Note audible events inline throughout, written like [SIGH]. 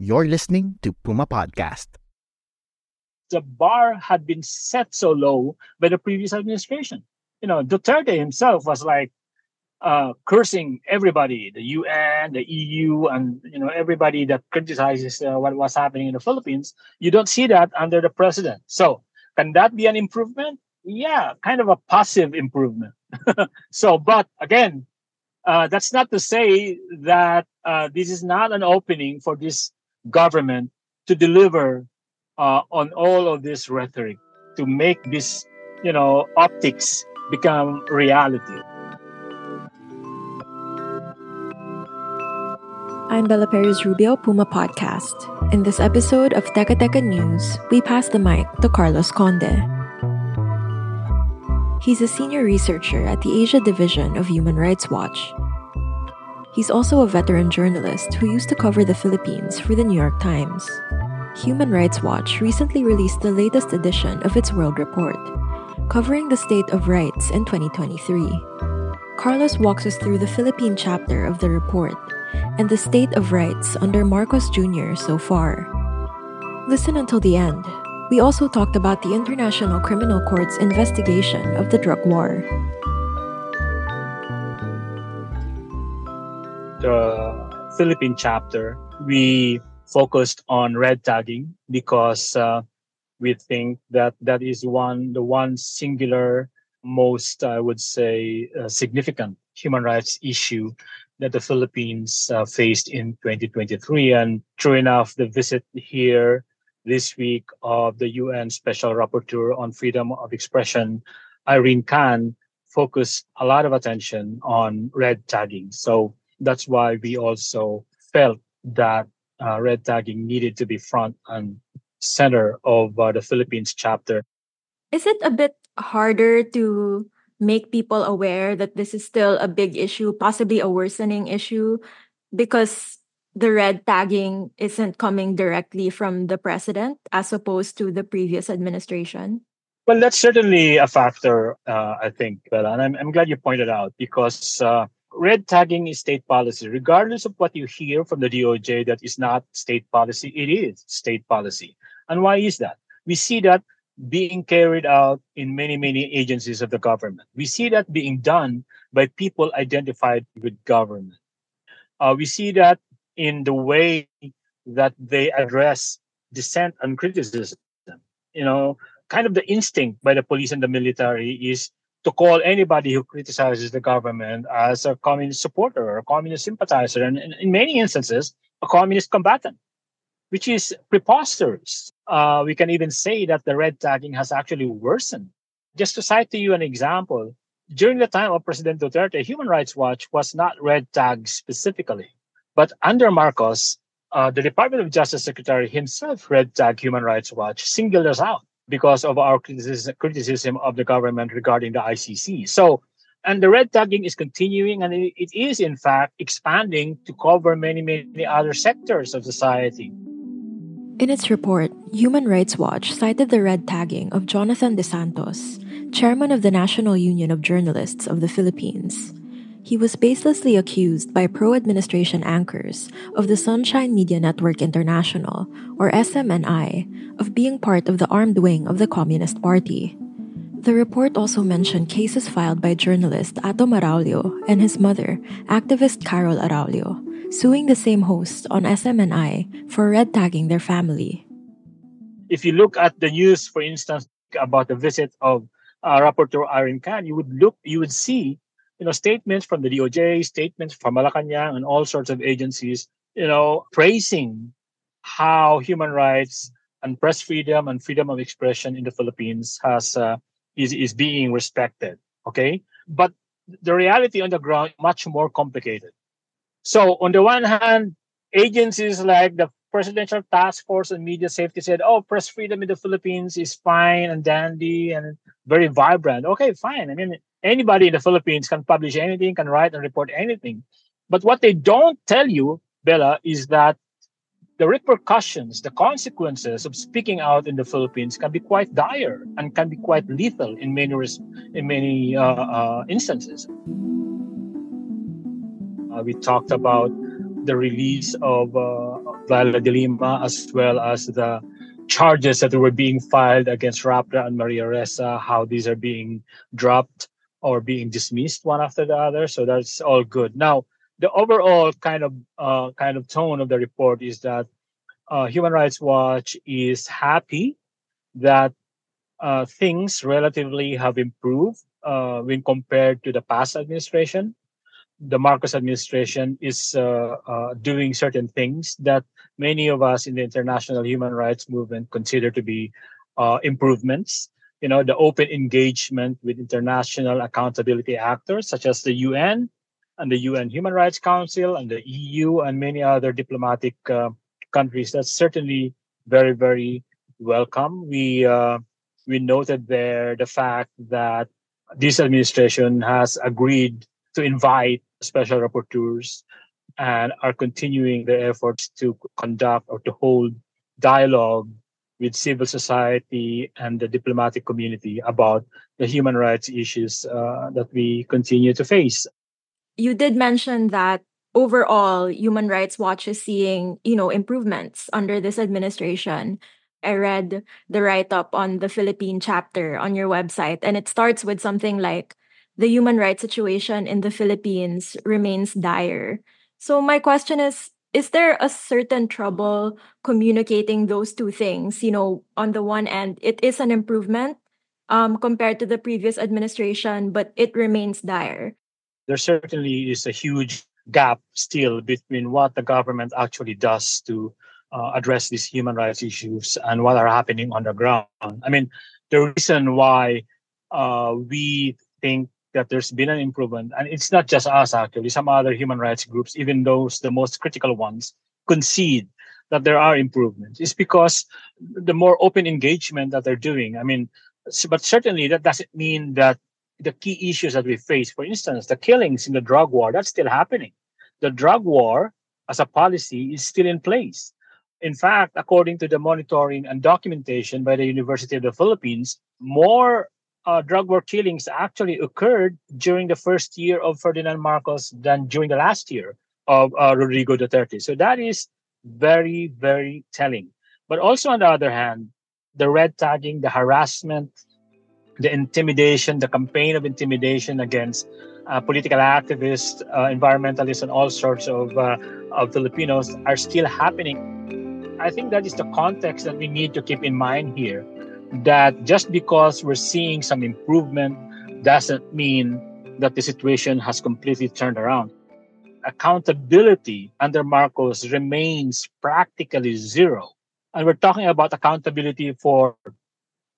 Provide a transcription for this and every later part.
You're listening to Puma Podcast. The bar had been set so low by the previous administration. You know, Duterte himself was like uh, cursing everybody, the UN, the EU, and you know everybody that criticizes uh, what was happening in the Philippines. You don't see that under the president. So can that be an improvement? Yeah, kind of a passive improvement. [LAUGHS] so, but again, uh, that's not to say that uh, this is not an opening for this government to deliver uh, on all of this rhetoric to make this, you know, optics become reality. I'm Bella Perez Rubio, Puma Podcast. In this episode of Teka Teka News, we pass the mic to Carlos Conde. He's a senior researcher at the Asia Division of Human Rights Watch. He's also a veteran journalist who used to cover the Philippines for the New York Times. Human Rights Watch recently released the latest edition of its World Report, covering the state of rights in 2023. Carlos walks us through the Philippine chapter of the report and the state of rights under Marcos Jr. so far. Listen until the end. We also talked about the International Criminal Court's investigation of the drug war. The Philippine chapter, we focused on red tagging because uh, we think that that is one the one singular most i would say uh, significant human rights issue that the Philippines uh, faced in 2023. And true enough, the visit here this week of the UN Special Rapporteur on Freedom of Expression, Irene Khan, focused a lot of attention on red tagging. So that's why we also felt that uh, red tagging needed to be front and center of uh, the Philippines chapter. Is it a bit harder to make people aware that this is still a big issue, possibly a worsening issue, because the red tagging isn't coming directly from the president as opposed to the previous administration? Well, that's certainly a factor, uh, I think, Bella. And I'm, I'm glad you pointed out because uh, red tagging is state policy. Regardless of what you hear from the DOJ that is not state policy, it is state policy. And why is that? We see that being carried out in many, many agencies of the government. We see that being done by people identified with government. Uh, we see that in the way that they address dissent and criticism. You know, kind of the instinct by the police and the military is to call anybody who criticizes the government as a communist supporter or a communist sympathizer, and in many instances, a communist combatant which is preposterous. Uh, we can even say that the red tagging has actually worsened. Just to cite to you an example, during the time of President Duterte, Human Rights Watch was not red tagged specifically. But under Marcos, uh, the Department of Justice Secretary himself red tagged Human Rights Watch, singled us out because of our criticism, of the government regarding the ICC. So, and the red tagging is continuing and it is, in fact, expanding to cover many, many other sectors of society. In its report, Human Rights Watch cited the red tagging of Jonathan De Santos, chairman of the National Union of Journalists of the Philippines. He was baselessly accused by pro administration anchors of the Sunshine Media Network International, or SMNI, of being part of the armed wing of the Communist Party. The report also mentioned cases filed by journalist Atom Araullo and his mother, activist Carol Araullo, suing the same host on SMNI for red tagging their family. If you look at the news, for instance, about the visit of uh, Rapporteur Irene Khan, you would look, you would see, you know, statements from the DOJ, statements from Malacanang, and all sorts of agencies, you know, praising how human rights and press freedom and freedom of expression in the Philippines has uh, is is being respected. Okay, but the reality on the ground much more complicated. So on the one hand, agencies like the Presidential Task Force on Media Safety said, oh, press freedom in the Philippines is fine and dandy and very vibrant. Okay, fine. I mean, anybody in the Philippines can publish anything, can write and report anything. But what they don't tell you, Bella, is that the repercussions, the consequences of speaking out in the Philippines can be quite dire and can be quite lethal in many in many uh, uh, instances. Uh, we talked about the release of uh, Leila de Lima as well as the charges that were being filed against Rappler and Maria Ressa, how these are being dropped or being dismissed one after the other. So that's all good. Now, the overall kind of uh, kind of tone of the report is that uh, Human Rights Watch is happy that uh, things relatively have improved uh, when compared to the past administration. The Marcos administration is uh, uh, doing certain things that many of us in the international human rights movement consider to be improvements you know the open engagement with international accountability actors such as the UN, and the UN Human Rights Council and the EU and many other diplomatic uh, countries. That's certainly very, very welcome. We uh, we noted there the fact that this administration has agreed to invite special rapporteurs and are continuing their efforts to conduct or to hold dialogue with civil society and the diplomatic community about the human rights issues uh, that we continue to face. You did mention that overall human rights watch is seeing you know improvements under this administration. I read the write-up on the philippine chapter on your website and it starts with something like the human rights situation in the philippines remains dire. So my question is is there a certain trouble communicating those two things? You know on the one end it is an improvement um, compared to the previous administration but it remains dire. There certainly is a huge gap still between what the government actually does to uh, address these human rights issues and what are happening on the ground. I mean, the reason why uh, we think that there's been an improvement, and it's not just us actually, some other human rights groups, even those the most critical ones, concede that there are improvements. It's because the more open engagement that they're doing. I mean, but certainly that doesn't mean that the key issues that we face. For instance, the killings in the drug war, that's still happening. The drug war as a policy is still in place. In fact, according to the monitoring and documentation by the University of the Philippines, more uh, drug war killings actually occurred during the first year of Ferdinand Marcos than during the last year of uh, Rodrigo Duterte. So that is very, very telling. But also, on the other hand, the red tagging, the harassment, the intimidation, the campaign of intimidation against uh, political activists, uh, environmentalists, and all sorts of, uh, of Filipinos are still happening. I think that is the context that we need to keep in mind here. That just because we're seeing some improvement doesn't mean that the situation has completely turned around. Accountability under Marcos remains practically zero. And we're talking about accountability for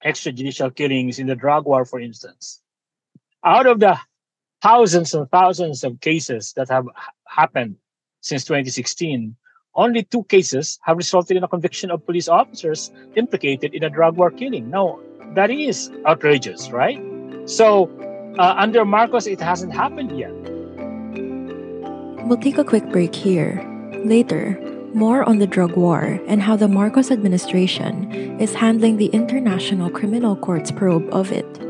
extrajudicial killings in the drug war, for instance. Out of the thousands and thousands of cases that have happened since 2016, only two cases have resulted in a conviction of police officers implicated in a drug war killing. Now, that is outrageous, right? So, uh, under Marcos, it hasn't happened yet. We'll take a quick break here. Later, more on the drug war and how the Marcos administration is handling the International Criminal Court's probe of it.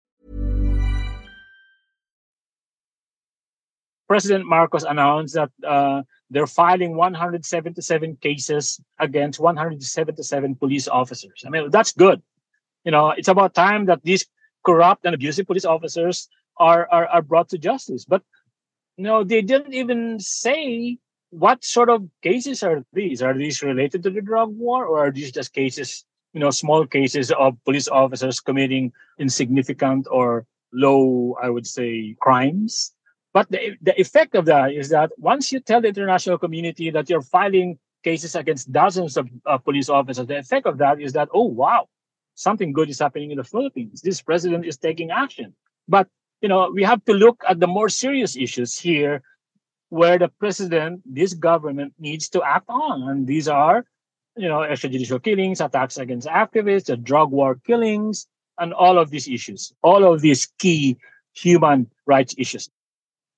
President Marcos announced that uh, they're filing 177 cases against 177 police officers. I mean, that's good. You know, it's about time that these corrupt and abusive police officers are, are, are brought to justice. But you know, they didn't even say what sort of cases are these? Are these related to the drug war, or are these just cases, you know, small cases of police officers committing insignificant or low, I would say, crimes? But the, the effect of that is that once you tell the international community that you're filing cases against dozens of uh, police officers, the effect of that is that, oh, wow, something good is happening in the Philippines. This president is taking action. But, you know, we have to look at the more serious issues here where the president, this government needs to act on. And these are, you know, extrajudicial killings, attacks against activists, the drug war killings, and all of these issues, all of these key human rights issues.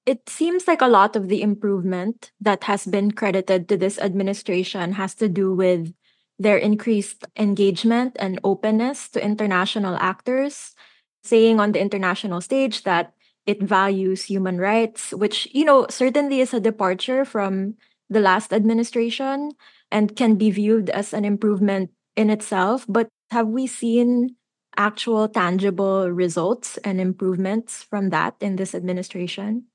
It seems like a lot of the improvement that has been credited to this administration has to do with their increased engagement and openness to international actors, saying on the international stage that it values human rights, which, you know, certainly is a departure from the last administration and can be viewed as an improvement in itself. But have we seen actual tangible results and improvements from that in this administration?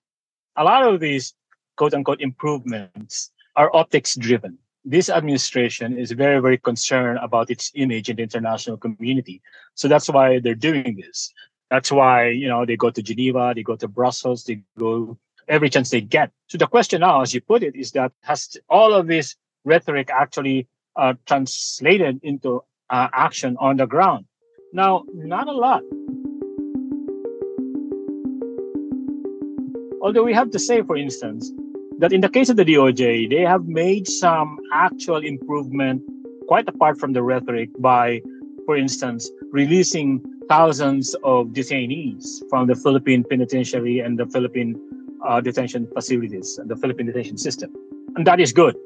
A lot of these quote unquote improvements are optics driven. This administration is very, very concerned about its image in the international community. So that's why they're doing this. That's why, you know, they go to Geneva, they go to Brussels, they go every chance they get. So the question now, as you put it, is that has all of this rhetoric actually uh, translated into uh, action on the ground? Now, not a lot. Although we have to say, for instance, that in the case of the DOJ, they have made some actual improvement quite apart from the rhetoric by, for instance, releasing thousands of detainees from the Philippine penitentiary and the Philippine uh, detention facilities and the Philippine detention system. And that is good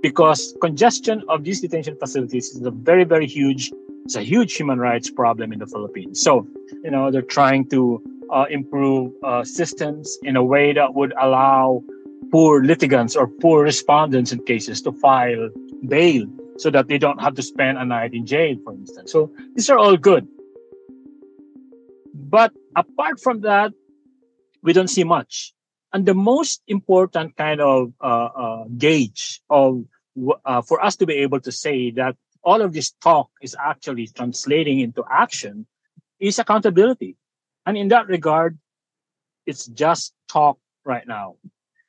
because congestion of these detention facilities is a very, very huge, it's a huge human rights problem in the Philippines. So, you know, they're trying to uh, improve uh, systems in a way that would allow poor litigants or poor respondents in cases to file bail so that they don't have to spend a night in jail, for instance. So these are all good. But apart from that, we don't see much. And the most important kind of uh, uh, gauge of uh, for us to be able to say that all of this talk is actually translating into action is accountability. And in that regard, it's just talk right now.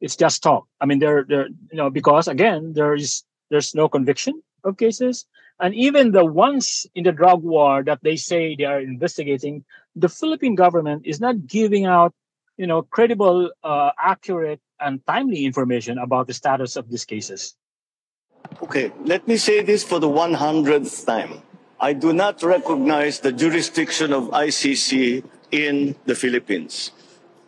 It's just talk. I mean, there, there, you know, because again, there is there's no conviction of cases. And even the ones in the drug war that they say they are investigating, the Philippine government is not giving out, you know, credible, uh, accurate, and timely information about the status of these cases. Okay, let me say this for the 100th time. I do not recognize the jurisdiction of ICC in the Philippines.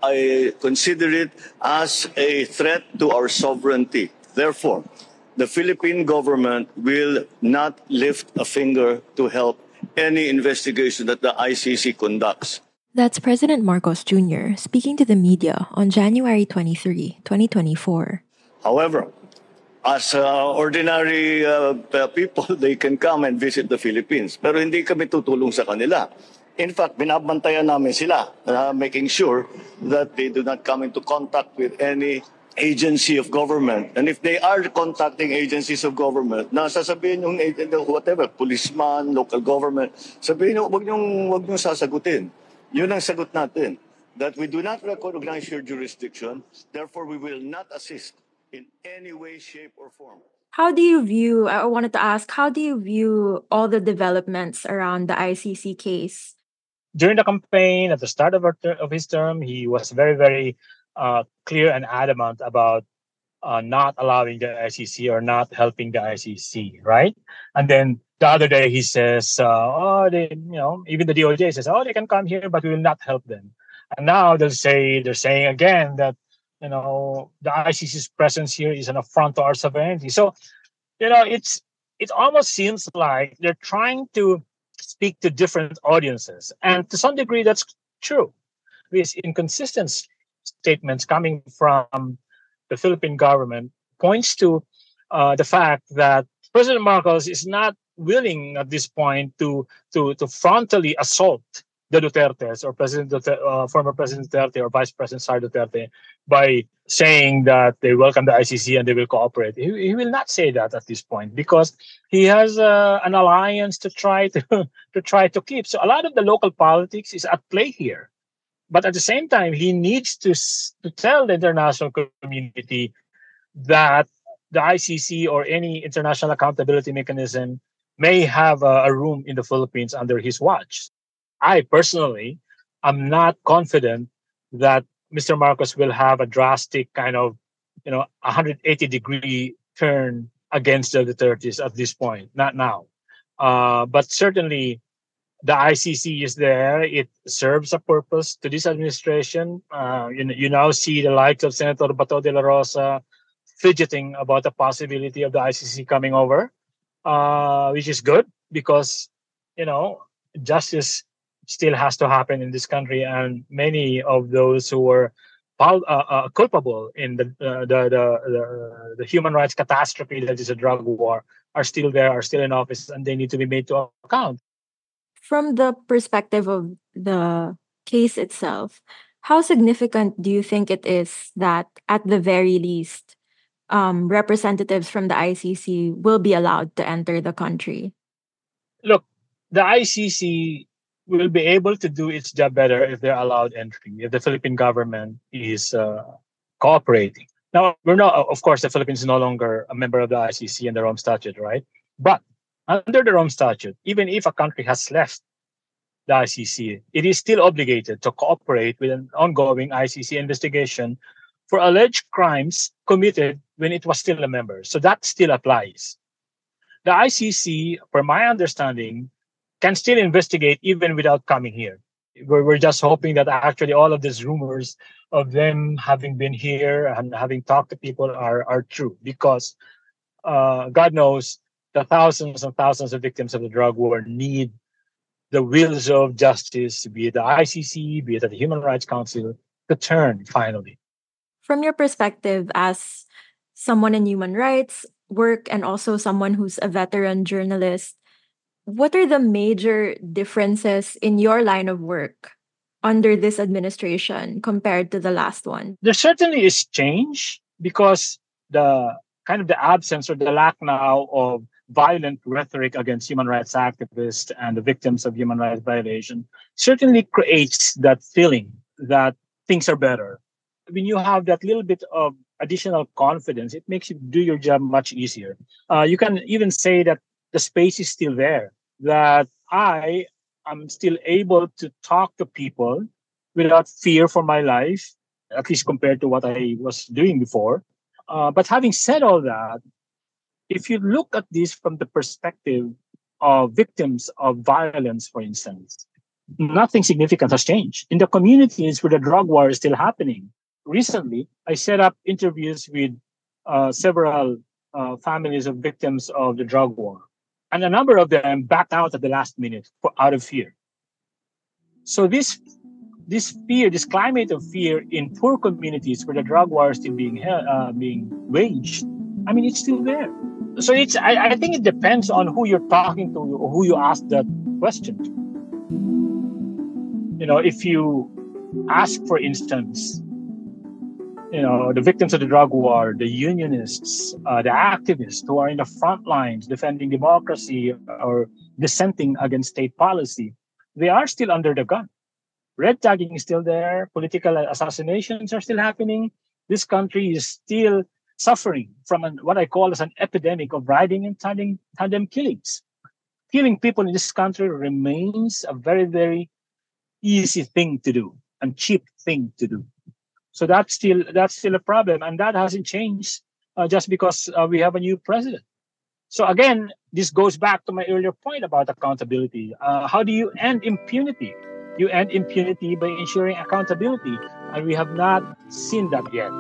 I consider it as a threat to our sovereignty. Therefore, the Philippine government will not lift a finger to help any investigation that the ICC conducts. That's President Marcos Jr. speaking to the media on January 23, 2024. However, as uh, ordinary uh, people, [LAUGHS] they can come and visit the Philippines. Pero hindi kami tutulong sa kanila. In fact, binabantayan namin sila, uh, making sure that they do not come into contact with any agency of government. And if they are contacting agencies of government, na sasabihin yung whatever, policeman, local government, sabihin nyo, wag nyo, wag nyo sasagutin. Yun ang sagot natin. That we do not recognize your jurisdiction, therefore we will not assist in any way, shape, or form. How do you view, I wanted to ask, how do you view all the developments around the ICC case? During the campaign, at the start of, of his term, he was very, very uh, clear and adamant about uh, not allowing the ICC or not helping the ICC, right? And then the other day he says, uh, "Oh, they, you know, even the DOJ says, oh, they can come here, but we will not help them." And now they'll say they're saying again that you know the ICC's presence here is an affront to our sovereignty. So, you know, it's it almost seems like they're trying to speak to different audiences, and to some degree, that's true. These inconsistent statements coming from the Philippine government points to uh, the fact that President Marcos is not willing at this point to to to frontally assault the Dutertes or President Duterte, uh, former President Duterte or Vice President Sara Duterte by saying that they welcome the ICC and they will cooperate. He, he will not say that at this point because he has uh, an alliance to try to [LAUGHS] to try to keep. So a lot of the local politics is at play here. But at the same time, he needs to to tell the international community that the ICC or any international accountability mechanism may have a, a room in the Philippines under his watch. I personally am not confident that Mr. Marcos will have a drastic kind of, you know, 180 degree turn against the Dutertes at this point. Not now, uh, but certainly the ICC is there. It serves a purpose to this administration. Uh, you, you now see the likes of Senator Bato de la Rosa fidgeting about the possibility of the ICC coming over, uh, which is good because you know justice still has to happen in this country, and many of those who were uh, uh, culpable in the, uh, the, the, the the human rights catastrophe that is a drug war are still there, are still in office, and they need to be made to account. From the perspective of the case itself, how significant do you think it is that, at the very least, um, representatives from the ICC will be allowed to enter the country? Look, the ICC will be able to do its job better if they're allowed entry, if the Philippine government is uh, cooperating. Now, we're not, of course, the Philippines is no longer a member of the ICC and the Rome Statute, right? But under the Rome Statute, even if a country has left the ICC, it is still obligated to cooperate with an ongoing ICC investigation for alleged crimes committed when it was still a member. So that still applies. The ICC, for my understanding, can still investigate even without coming here. We're, we're just hoping that actually all of these rumors of them having been here and having talked to people are, are true because uh, God knows the thousands and thousands of victims of the drug war need the wheels of justice, be it the ICC, be it the Human Rights Council, to turn finally. From your perspective as someone in human rights work and also someone who's a veteran journalist, what are the major differences in your line of work under this administration compared to the last one? There certainly is change because the kind of the absence or the lack now of violent rhetoric against human rights activists and the victims of human rights violation certainly creates that feeling that things are better. When you have that little bit of additional confidence, it makes you do your job much easier. Uh, you can even say that the space is still there, that I am still able to talk to people without fear for my life, at least compared to what I was doing before. Uh, but having said all that, if you look at this from the perspective of victims of violence, for instance, nothing significant has changed. In the communities where the drug war is still happening, recently I set up interviews with uh, several uh, families of victims of the drug war and a number of them backed out at the last minute for, out of fear. So this this fear, this climate of fear in poor communities where the drug war is still being uh, being waged, I mean, it's still there. So it's I, I think it depends on who you're talking to or who you ask that question to. You know, if you ask, for instance, you know, the victims of the drug war, the unionists, uh, the activists who are in the front lines defending democracy or dissenting against state policy, they are still under the gun. Red tagging is still there. Political assassinations are still happening. This country is still suffering from an, what I call as an epidemic of riding and tandem, tandem killings. Killing people in this country remains a very, very easy thing to do and cheap thing to do. So that's still that's still a problem, and that hasn't changed uh, just because uh, we have a new president. So again, this goes back to my earlier point about accountability. Uh, how do you end impunity? You end impunity by ensuring accountability, and we have not seen that yet.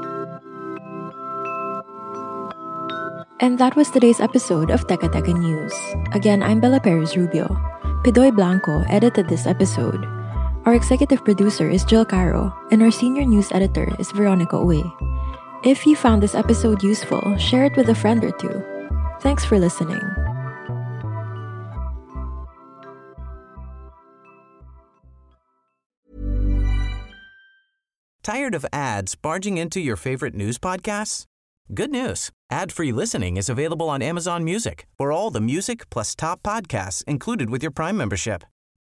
And that was today's episode of Teka Teka News. Again, I'm Bella Perez Rubio. Pidoy Blanco edited this episode. Our executive producer is Jill Caro, and our senior news editor is Veronica Uy. If you found this episode useful, share it with a friend or two. Thanks for listening. Tired of ads barging into your favorite news podcasts? Good news. Ad-free listening is available on Amazon Music for all the music plus top podcasts included with your Prime membership.